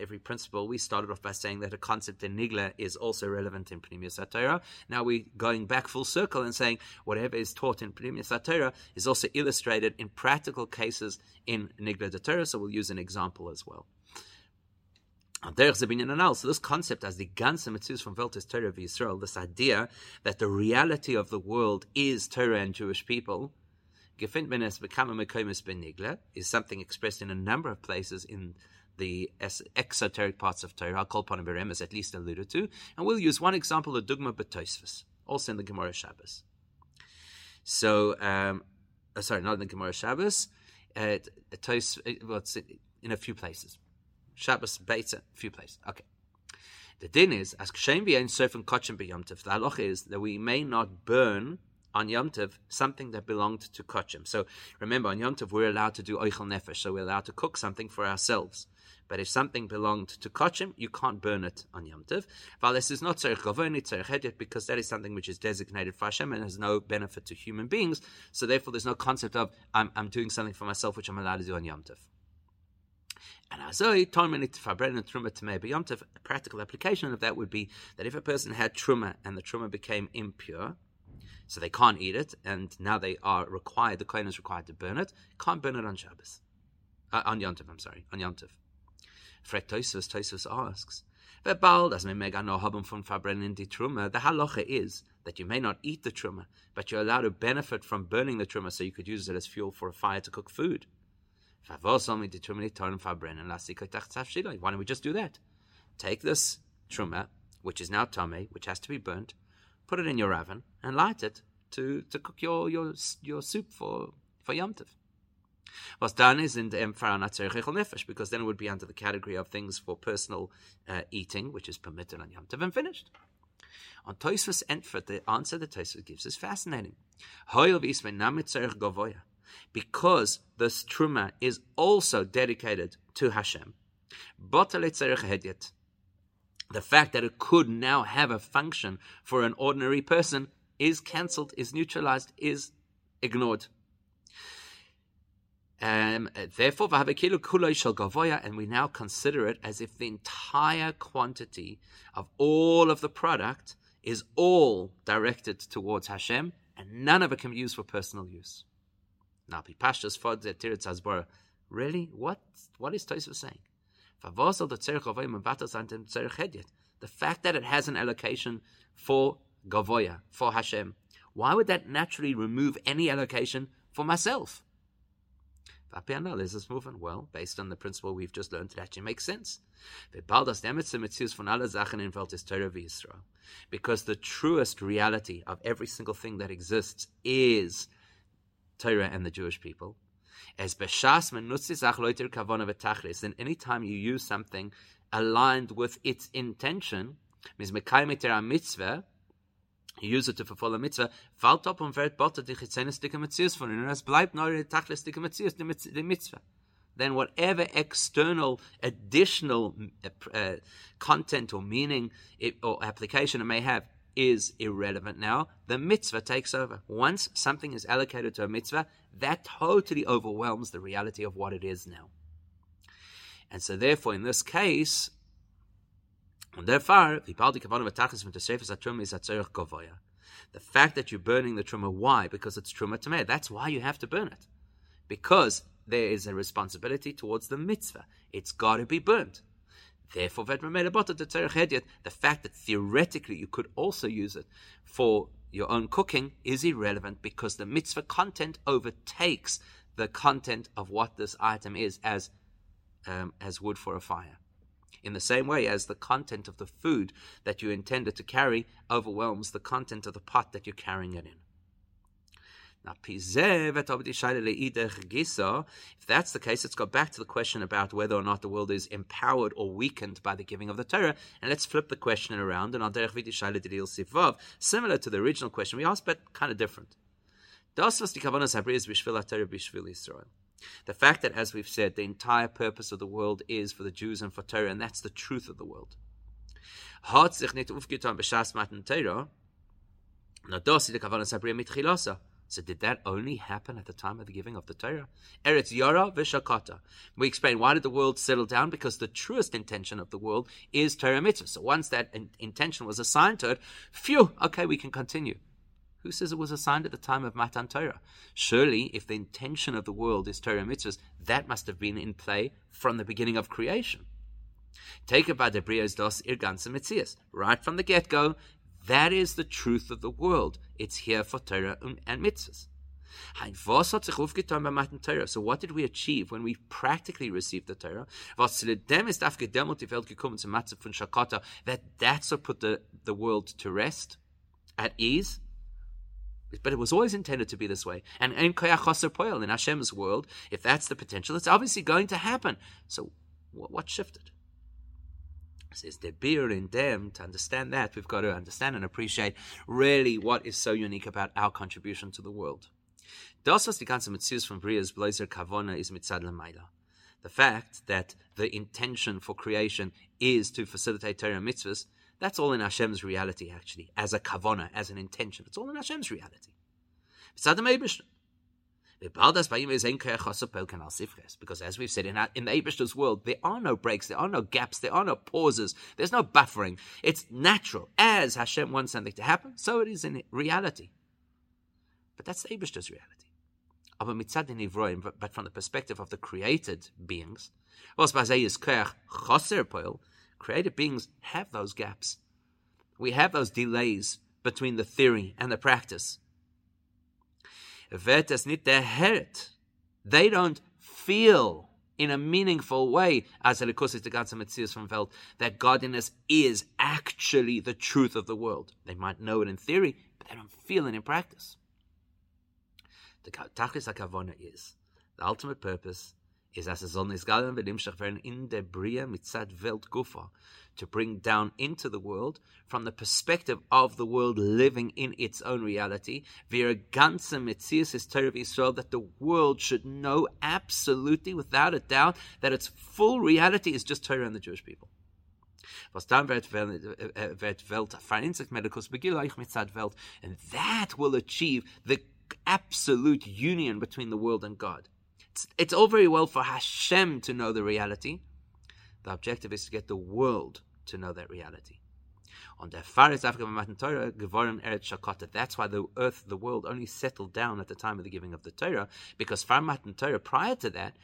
every principle, we started off by saying that a concept in Nigla is also relevant in Pnimius Satira. Now we're going back full circle and saying whatever is taught in Pnimius Satira is also illustrated in practical cases in Nigla de Torah, so we'll use an example as well. So this concept as the ganze mitzvahs from Veltis Torah of Israel, this idea that the reality of the world is Torah and Jewish people, Is something expressed in a number of places in the exoteric parts of Torah. Kol is at least alluded to, and we'll use one example of dugma betoisvis, also in the Gemara Shabbos. So, um, uh, sorry, not in the Gemara Shabbos. Uh, tois, uh, well, in a few places. Shabbos, Beitza, a few places. Okay. The din is, as kshem v'yein surfing kochem b'yomtiv, the halach is that we may not burn on Yom Tov something that belonged to Kochim. So remember, on Yom Tov we're allowed to do Oichel Nefesh, so we're allowed to cook something for ourselves. But if something belonged to Kochim, you can't burn it on Yom Tov. While this is not Tzerich Govoni, Tzerich because that is something which is designated for Hashem and has no benefit to human beings. So therefore, there's no concept of I'm, I'm doing something for myself which I'm allowed to do on Yom Tov. And Azoi, Tormenit and Truma Tameh Yom Tov, a practical application of that would be that if a person had Truma and the Truma became impure, So they can't eat it, and now they are required, the Kohen is required to burn it. Can't burn it on Shabbos. Uh, on Yontif, I'm sorry, on Yontif. Frek Toisus, Toisus asks, the halacha is that you may not eat the truma, but you're allowed to benefit from burning the truma so you could use it as fuel for a fire to cook food. Why don't we just do that? Take this truma, which is now tame, which has to be burnt, put it in your oven, and light it to, to cook your, your, your soup for, for Yom Tov. Was done is in the nefesh, because then it would be under the category of things for personal uh, eating, which is permitted on Yom Tov, and finished. On Toisvus Entfert, the answer that Toisvus gives is fascinating. Because this truma is also dedicated to Hashem, the fact that it could now have a function for an ordinary person is cancelled, is neutralized, is ignored. Um, therefore, and we now consider it as if the entire quantity of all of the product is all directed towards Hashem, and none of it can be used for personal use. Really, what what is Tosfos saying? The fact that it has an allocation for Gavoya, for Hashem, why would that naturally remove any allocation for myself? Is this movement? Well, based on the principle we've just learned, it actually makes sense. Because the truest reality of every single thing that exists is Torah and the Jewish people. As then anytime you use something aligned with its intention, mitzvah, use it to fulfill a mitzvah, fällt up und wird botter die chitzenistische Metzius von ihnen, es bleibt nur die tachlistische Metzius, die mitzvah. Then whatever external, additional uh, content or meaning it, or application it may have is irrelevant now. The mitzvah takes over. Once something is allocated to a mitzvah, that totally overwhelms the reality of what it is now. And so therefore, in this case, the fact that you're burning the truma, why? Because it's truma tameh. That's why you have to burn it. Because there is a responsibility towards the mitzvah. It's got to be burnt. Therefore, the fact that theoretically you could also use it for your own cooking is irrelevant because the mitzvah content overtakes the content of what this item is as um, as wood for a fire in the same way as the content of the food that you intended to carry overwhelms the content of the pot that you're carrying it in. Now, if that's the case, let's go back to the question about whether or not the world is empowered or weakened by the giving of the Torah, and let's flip the question around. And similar to the original question we asked, but kind of different. The fact that, as we've said, the entire purpose of the world is for the Jews and for Torah, and that's the truth of the world. So did that only happen at the time of the giving of the Torah? Eretz Yara v'Shakata. We explain why did the world settle down? Because the truest intention of the world is Torah mitzvah. So once that in- intention was assigned to it, phew, okay, we can continue. Who says it was assigned at the time of Matan Torah? Surely, if the intention of the world is Torah mitzvahs, that must have been in play from the beginning of creation. Take about the Brios dos Irgansa Mitzias. Right from the get go, that is the truth of the world. It's here for Torah um, and mitzvahs. So what did we achieve when we practically received the Torah? That that's what put the, the world to rest, at ease. But it was always intended to be this way. And in in Hashem's world, if that's the potential, it's obviously going to happen. So what shifted? Says the beer in them. To understand that, we've got to understand and appreciate really what is so unique about our contribution to the world. The fact that the intention for creation is to facilitate Torah mitzvahs that's all in Hashem's reality, actually, as a kavona, as an intention. It's all in Hashem's reality. Because as we've said, in, the Abish's world, there are no breaks, there are no gaps, there are no pauses, there's no buffering. It's natural. As Hashem wants something to happen, so it is in reality. But that's the Abishter's reality. But from the perspective of the created beings, created beings have those gaps. We have those delays between the theory and the practice. They don't feel in a meaningful way, as Elikusis the Ganze Metzius from Welt, that godliness is actually the truth of the world. They might know it in theory, but they don't feel it in practice. The Tachlis HaKavona is, the ultimate purpose is as es soll nisgalen v'limshach werden in der Bria mitzad Welt Gufa, to bring down into the world from the perspective of the world living in its own reality. Via ganze Metzias is Torah Israel that the world should know absolutely, without a doubt, that its full reality is just Torah and the Jewish people. Was dann wird Welt vereinzigt medikus begil mitzad Welt, and that will achieve the absolute union between the world and God. It's, all very well for Hashem to know the reality. The objective is to get the world to know that reality. On der Faris Torah geworden Eretz Shakota. That's why the earth, the world, only settled down at the time of the giving of the Torah, because Far Matan Torah prior to that,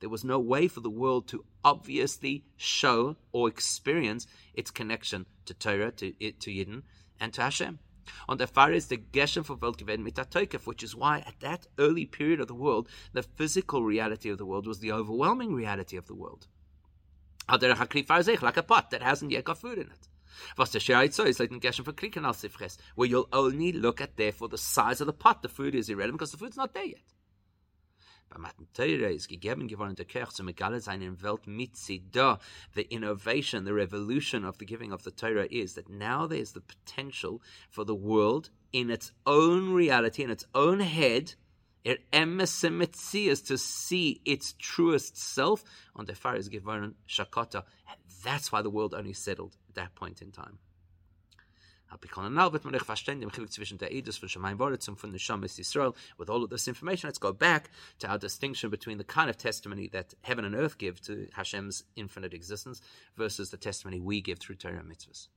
there was no way for the world to obviously show or experience its connection to Torah, to, to Yidden, and to Hashem. On the far is the Geshem for Welt gewesen mit which is why at that early period of the world, the physical reality of the world was the overwhelming reality of the world. Like a pot that hasn't yet got food in it. Was is like Geshem for Kriken al Sifres, where you'll only look at therefore the size of the pot. The food is irrelevant because the food's not there yet. Beim Matan Torah ist gegeben geworden der Kirche zu megale seinen Welt mit da. The innovation, the revolution of the giving of the Torah is that now there's the potential for the world in its own reality, in its own head, it is to see its truest self on the far is geworden shakota. And that's why the world only settled at that point in time. With all of this information, let's go back to our distinction between the kind of testimony that heaven and earth give to Hashem's infinite existence versus the testimony we give through Torah mitzvahs.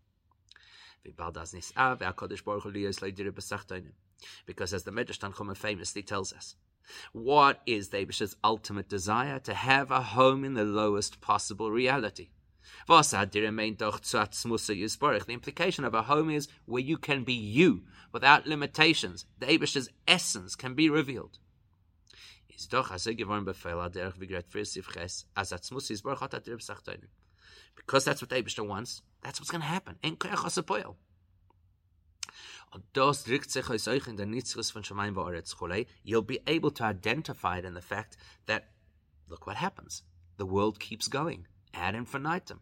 Because as the Medrash Tanchuma famously tells us, what is David's ultimate desire? To have a home in the lowest possible reality. The implication of a home is where you can be you without limitations. The Abish's essence can be revealed. Because that's what the Abishter wants, that's what's going to happen. Er You'll be able to identify it in the fact that, look what happens. The world keeps going ad infinitum.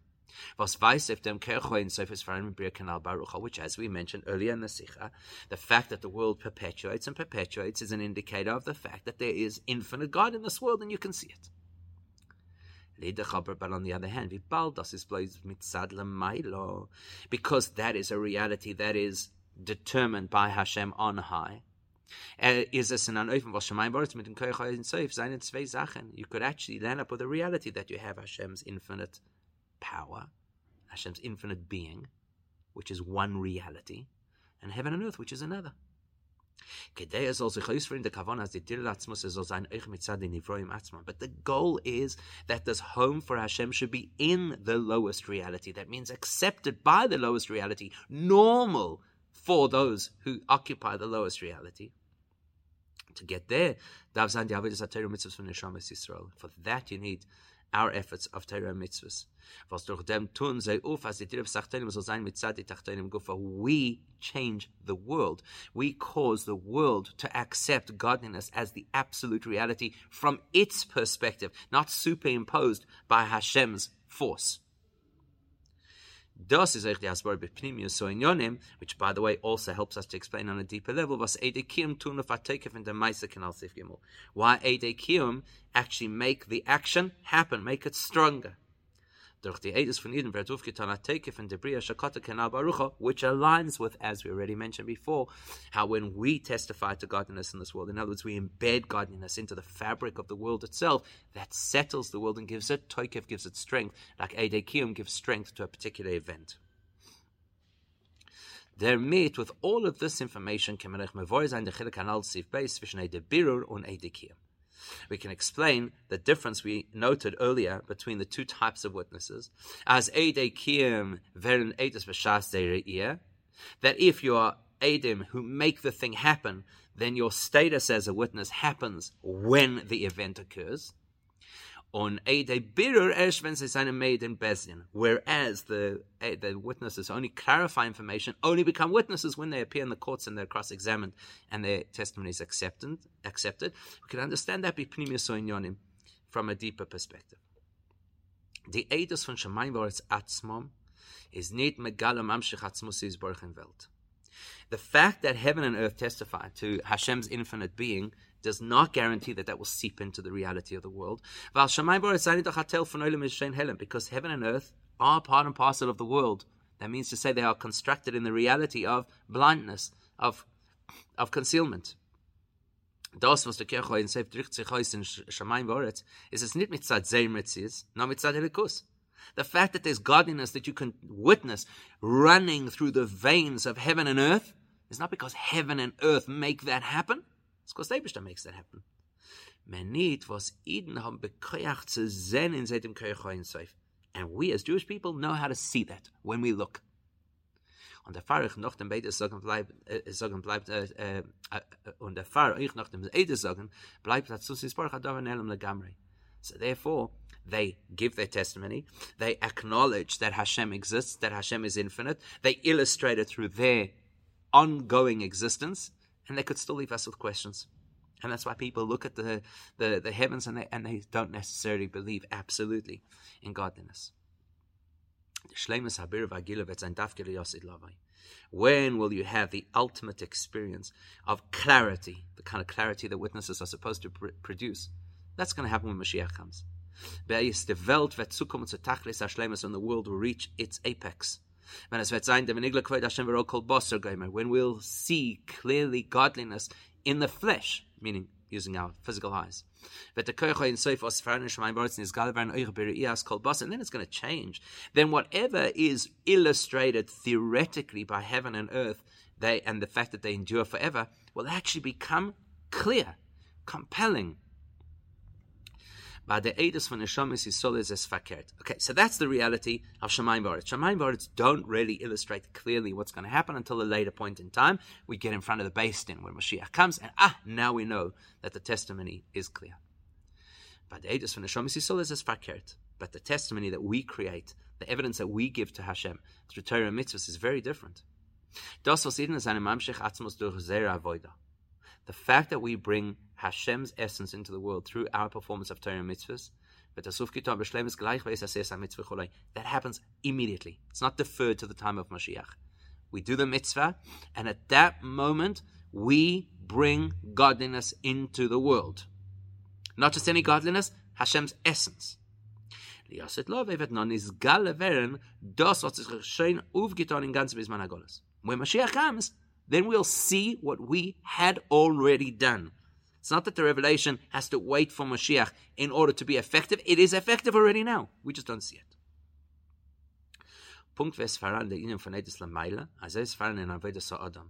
Was weiß if dem Kercho in Sefes Farim Kanal Baruch, which, as we mentioned earlier in the Sikha, the fact that the world perpetuates and perpetuates is an indicator of the fact that there is infinite God in this world and you can see it. But on the other hand, because that is a reality that is determined by Hashem on high. Er is es an. You could actually land up with a reality that you have Hashem's infinite power, Hashem's infinite being, which is one reality, and heaven and earth, which is another. But the goal is that this home for Hashem should be in the lowest reality. That means accepted by the lowest reality, normal for those who occupy the lowest reality. To get there, for that you need our efforts of Torah mitzvahs. Was durch dem tun sei auf, as die Sachtenim soll sein mit Zad Tachtenim Gufa. We change the world. We cause the world to accept godliness as the absolute reality from its perspective, not superimposed by Hashem's force. Das Asbar bepnimius so inyonim, which by the way also helps us to explain on a deeper level was edekiyum tun of atekef in the Maisa Kanal Sif Gimel. Why edekiyum actually make the action happen, make it stronger. Which aligns with, as we already mentioned before, how when we testify to godliness in this world, in other words, we embed godliness into the fabric of the world itself, that settles the world and gives it, toikev gives it strength, like Edekiyum gives strength to a particular event. They're met with all of this information, we can explain the difference we noted earlier between the two types of witnesses. As Eidekiyim Verin that if you are Edim who make the thing happen, then your status as a witness happens when the event occurs on Eide Birur erst wenn sie seine Maiden Bezdin. Whereas the eh, the witnesses only clarify information, only become witnesses when they appear in the courts and they're cross-examined and their testimony is accepted. Accepted. We can understand that from a deeper perspective. The Eidos von Shemaim Voritz Atzmom is nicht megala mamshich atzmusis Welt. The fact that heaven and earth testify to Hashem's infinite being does not guarantee that that will seep into the reality of the world. Because heaven and earth are part and parcel of the world. That means to say they are constructed in the reality of blindness, of, of concealment. Das, was der Kirche in Seif drückt sich aus in Shamayim Voretz, ist es nicht mit Zad Zeirmetzies, nor mit Zad Helikus. The fact that there's godliness that you can witness running through the veins of heaven and earth is not because heaven and earth make that happen. It's because Eibishter makes that happen. Was Eden haben bekoyach zu in Seif. And we as Jewish people know how to see that when we look. Und der noch dem sagen bleibt, äh, äh, sagen bleibt, äh, äh, äh, und der noch dem sagen bleibt dazu Legamri. So therefore, they give their testimony, they acknowledge that Hashem exists, that Hashem is infinite, they illustrate it through their ongoing existence, and they could still leave us with questions. And that's why people look at the, the, the heavens and they, and they don't necessarily believe absolutely in godliness. When will you have the ultimate experience of clarity, the kind of clarity that witnesses are supposed to pr- produce? That's going to happen when Mashiach comes. And the world will reach its apex. When we'll see clearly godliness in the flesh, meaning using our physical eyes. And then it's going to change. Then whatever is illustrated theoretically by heaven and earth, they and the fact that they endure forever, will actually become clear, compelling, the Edus von Neshamis Yisol is fakert. Okay, so that's the reality of Shemaim Baritz. Shemaim Baritz don't really illustrate clearly what's going to happen until a later point in time. We get in front of the Beis Din when Mashiach comes, and ah, now we know that the testimony is clear. But the Edus von Neshamis Yisol is fakert. But the testimony that we create, the evidence that we give to Hashem through Torah and mitzvahs is very different. Das was Atzmos durch Zera. The fact that we bring Hashem's essence into the world through our performance of Torah mitzvahs, that happens immediately. It's not deferred to the time of Mashiach. We do the mitzvah, and at that moment, we bring godliness into the world. Not just any godliness, Hashem's essence. When Mashiach comes, then we'll see what we had already done. It's not that the revelation has to wait for Mashiach in order to be effective. It is effective already now. We just don't see it.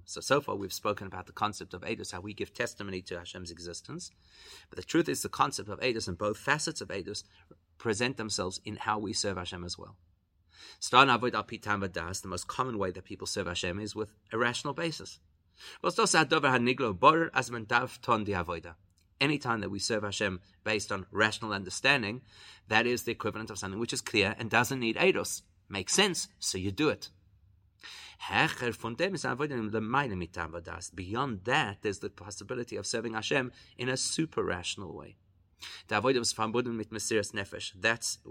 So, so far we've spoken about the concept of Eidos, how we give testimony to Hashem's existence. But the truth is the concept of Eidos and both facets of Eidos present themselves in how we serve Hashem as well. Starting avoid al pitam the most common way that people serve Hashem is with a rational basis. Anytime that we serve Hashem based on rational understanding, that is the equivalent of something which is clear and doesn't need eidos. Makes sense, so you do it. Beyond that, there's the possibility of serving Hashem in a super rational way. That's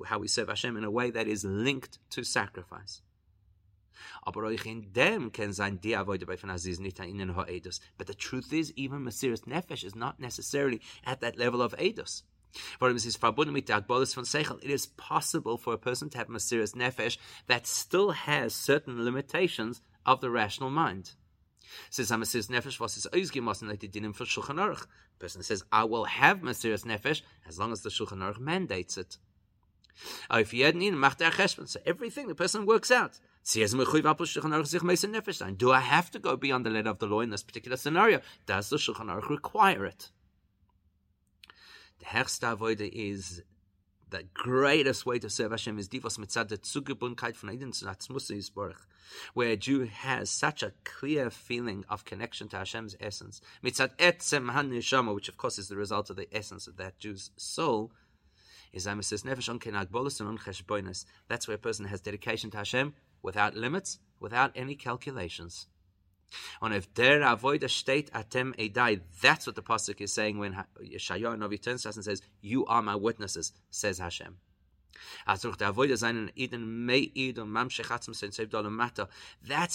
how we serve Hashem in a way that is linked to sacrifice. But the truth is, even Mesiris Nefesh is not necessarily at that level of Eidos. It is possible for a person to have Mesiris Nefesh that still has certain limitations of the rational mind. Says Mesiris Nefesh was his Oizgimasen like the dinim for Shulchan Aruch. Person says, I will have Mesiris Nefesh as long as the Shulchan Aruch mandates it. Oh, so everything the person works out. Do I have to go beyond the letter of the law in this particular scenario? Does the Shulchan Aruch require it? The Hechsta Avoida is the greatest way to serve Hashem is divos mitzad the zugebunkeit von Eden zu where a Jew has such a clear feeling of connection to Hashem's essence. Mitzad etzem han which of course is the result of the essence of that Jew's soul, is says nefesh on kenag and. That's where a person has dedication to Hashem without limits, without any calculations. On if der avoida state atem edai, that's what the pasuk is saying when Yeshayahu Navi turns to us and says, "You are my witnesses," says Hashem. That's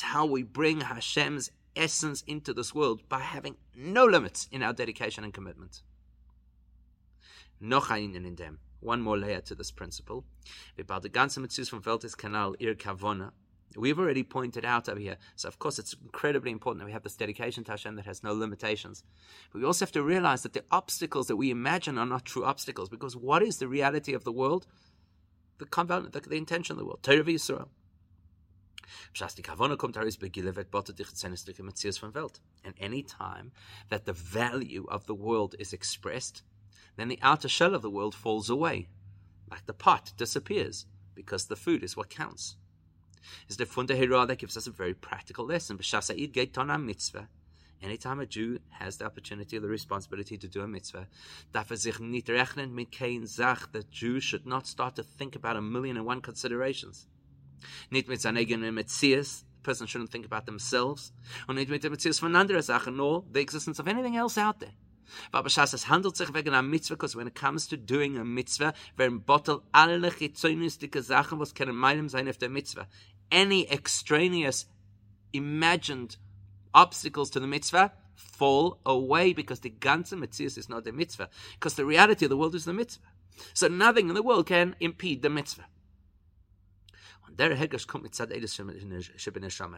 how we bring Hashem's essence into this world by having no limits in our dedication and commitment. One more layer to this principle. About the ganze Mitzvah from Veltis Canal Ir Kavona, We've already pointed out over here. So, of course, it's incredibly important that we have this dedication to Hashem that has no limitations. But we also have to realize that the obstacles that we imagine are not true obstacles because what is the reality of the world? The compound, the, the intention of the world. Torah Yisrael. And any time that the value of the world is expressed, then the outer shell of the world falls away. Like the pot disappears because the food is what counts is the Funda Hira that gives us a very practical lesson. mitzvah. Anytime a Jew has the opportunity or the responsibility to do a mitzvah, daffazig ni reachnin mit Kain Zach, the Jew should not start to think about a million and one considerations. The person shouldn't think about themselves, or nor the existence of anything else out there. Aber es handelt sich wegen Mitzvah, because when it comes to doing a Mitzvah, werden bottle alle chizonistische Sachen, was können meinem sein auf der Mitzvah any extraneous imagined obstacles to the mitzvah fall away because the ganze mitzvah is not the mitzvah, because the reality of the world is the mitzvah. So nothing in the world can impede the mitzvah. A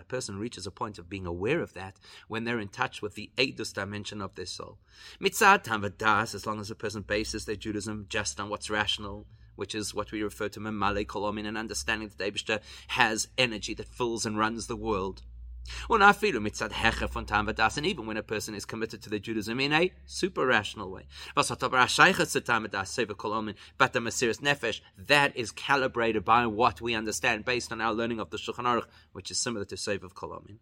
person reaches a point of being aware of that when they're in touch with the Eidus dimension of their soul. Tavadas, as long as a person bases their Judaism just on what's rational, which is what we refer to Mamale Kolomin, an understanding that Abishta has energy that fills and runs the world. And even when a person is committed to the Judaism in a super rational way. But the Mesiris Nefesh, that is calibrated by what we understand based on our learning of the Shulchan Aruch, which is similar to Sovev Kolomin.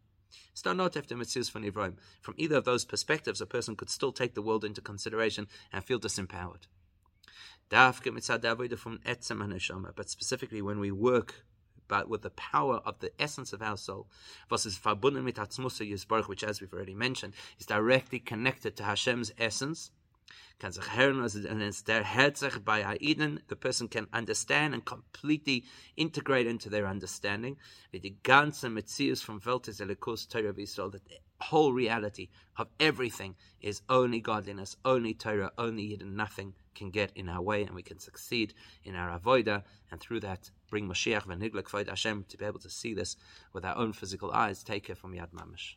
From either of those perspectives, a person could still take the world into consideration and feel disempowered. But specifically when we work but with the power of the essence of our soul, which as we've already mentioned, is directly connected to Hashem's essence. And it's the person can understand and completely integrate into their understanding. The ganze Metzius from Veltes Torah Israel, that the whole reality of everything is only godliness, only Torah, only Yidden, nothing can get in our way and we can succeed in our avoida and through that bring Mashiach v'nigla k'void Hashem to be able to see this with our own physical eyes. Take care from Yad Mamish.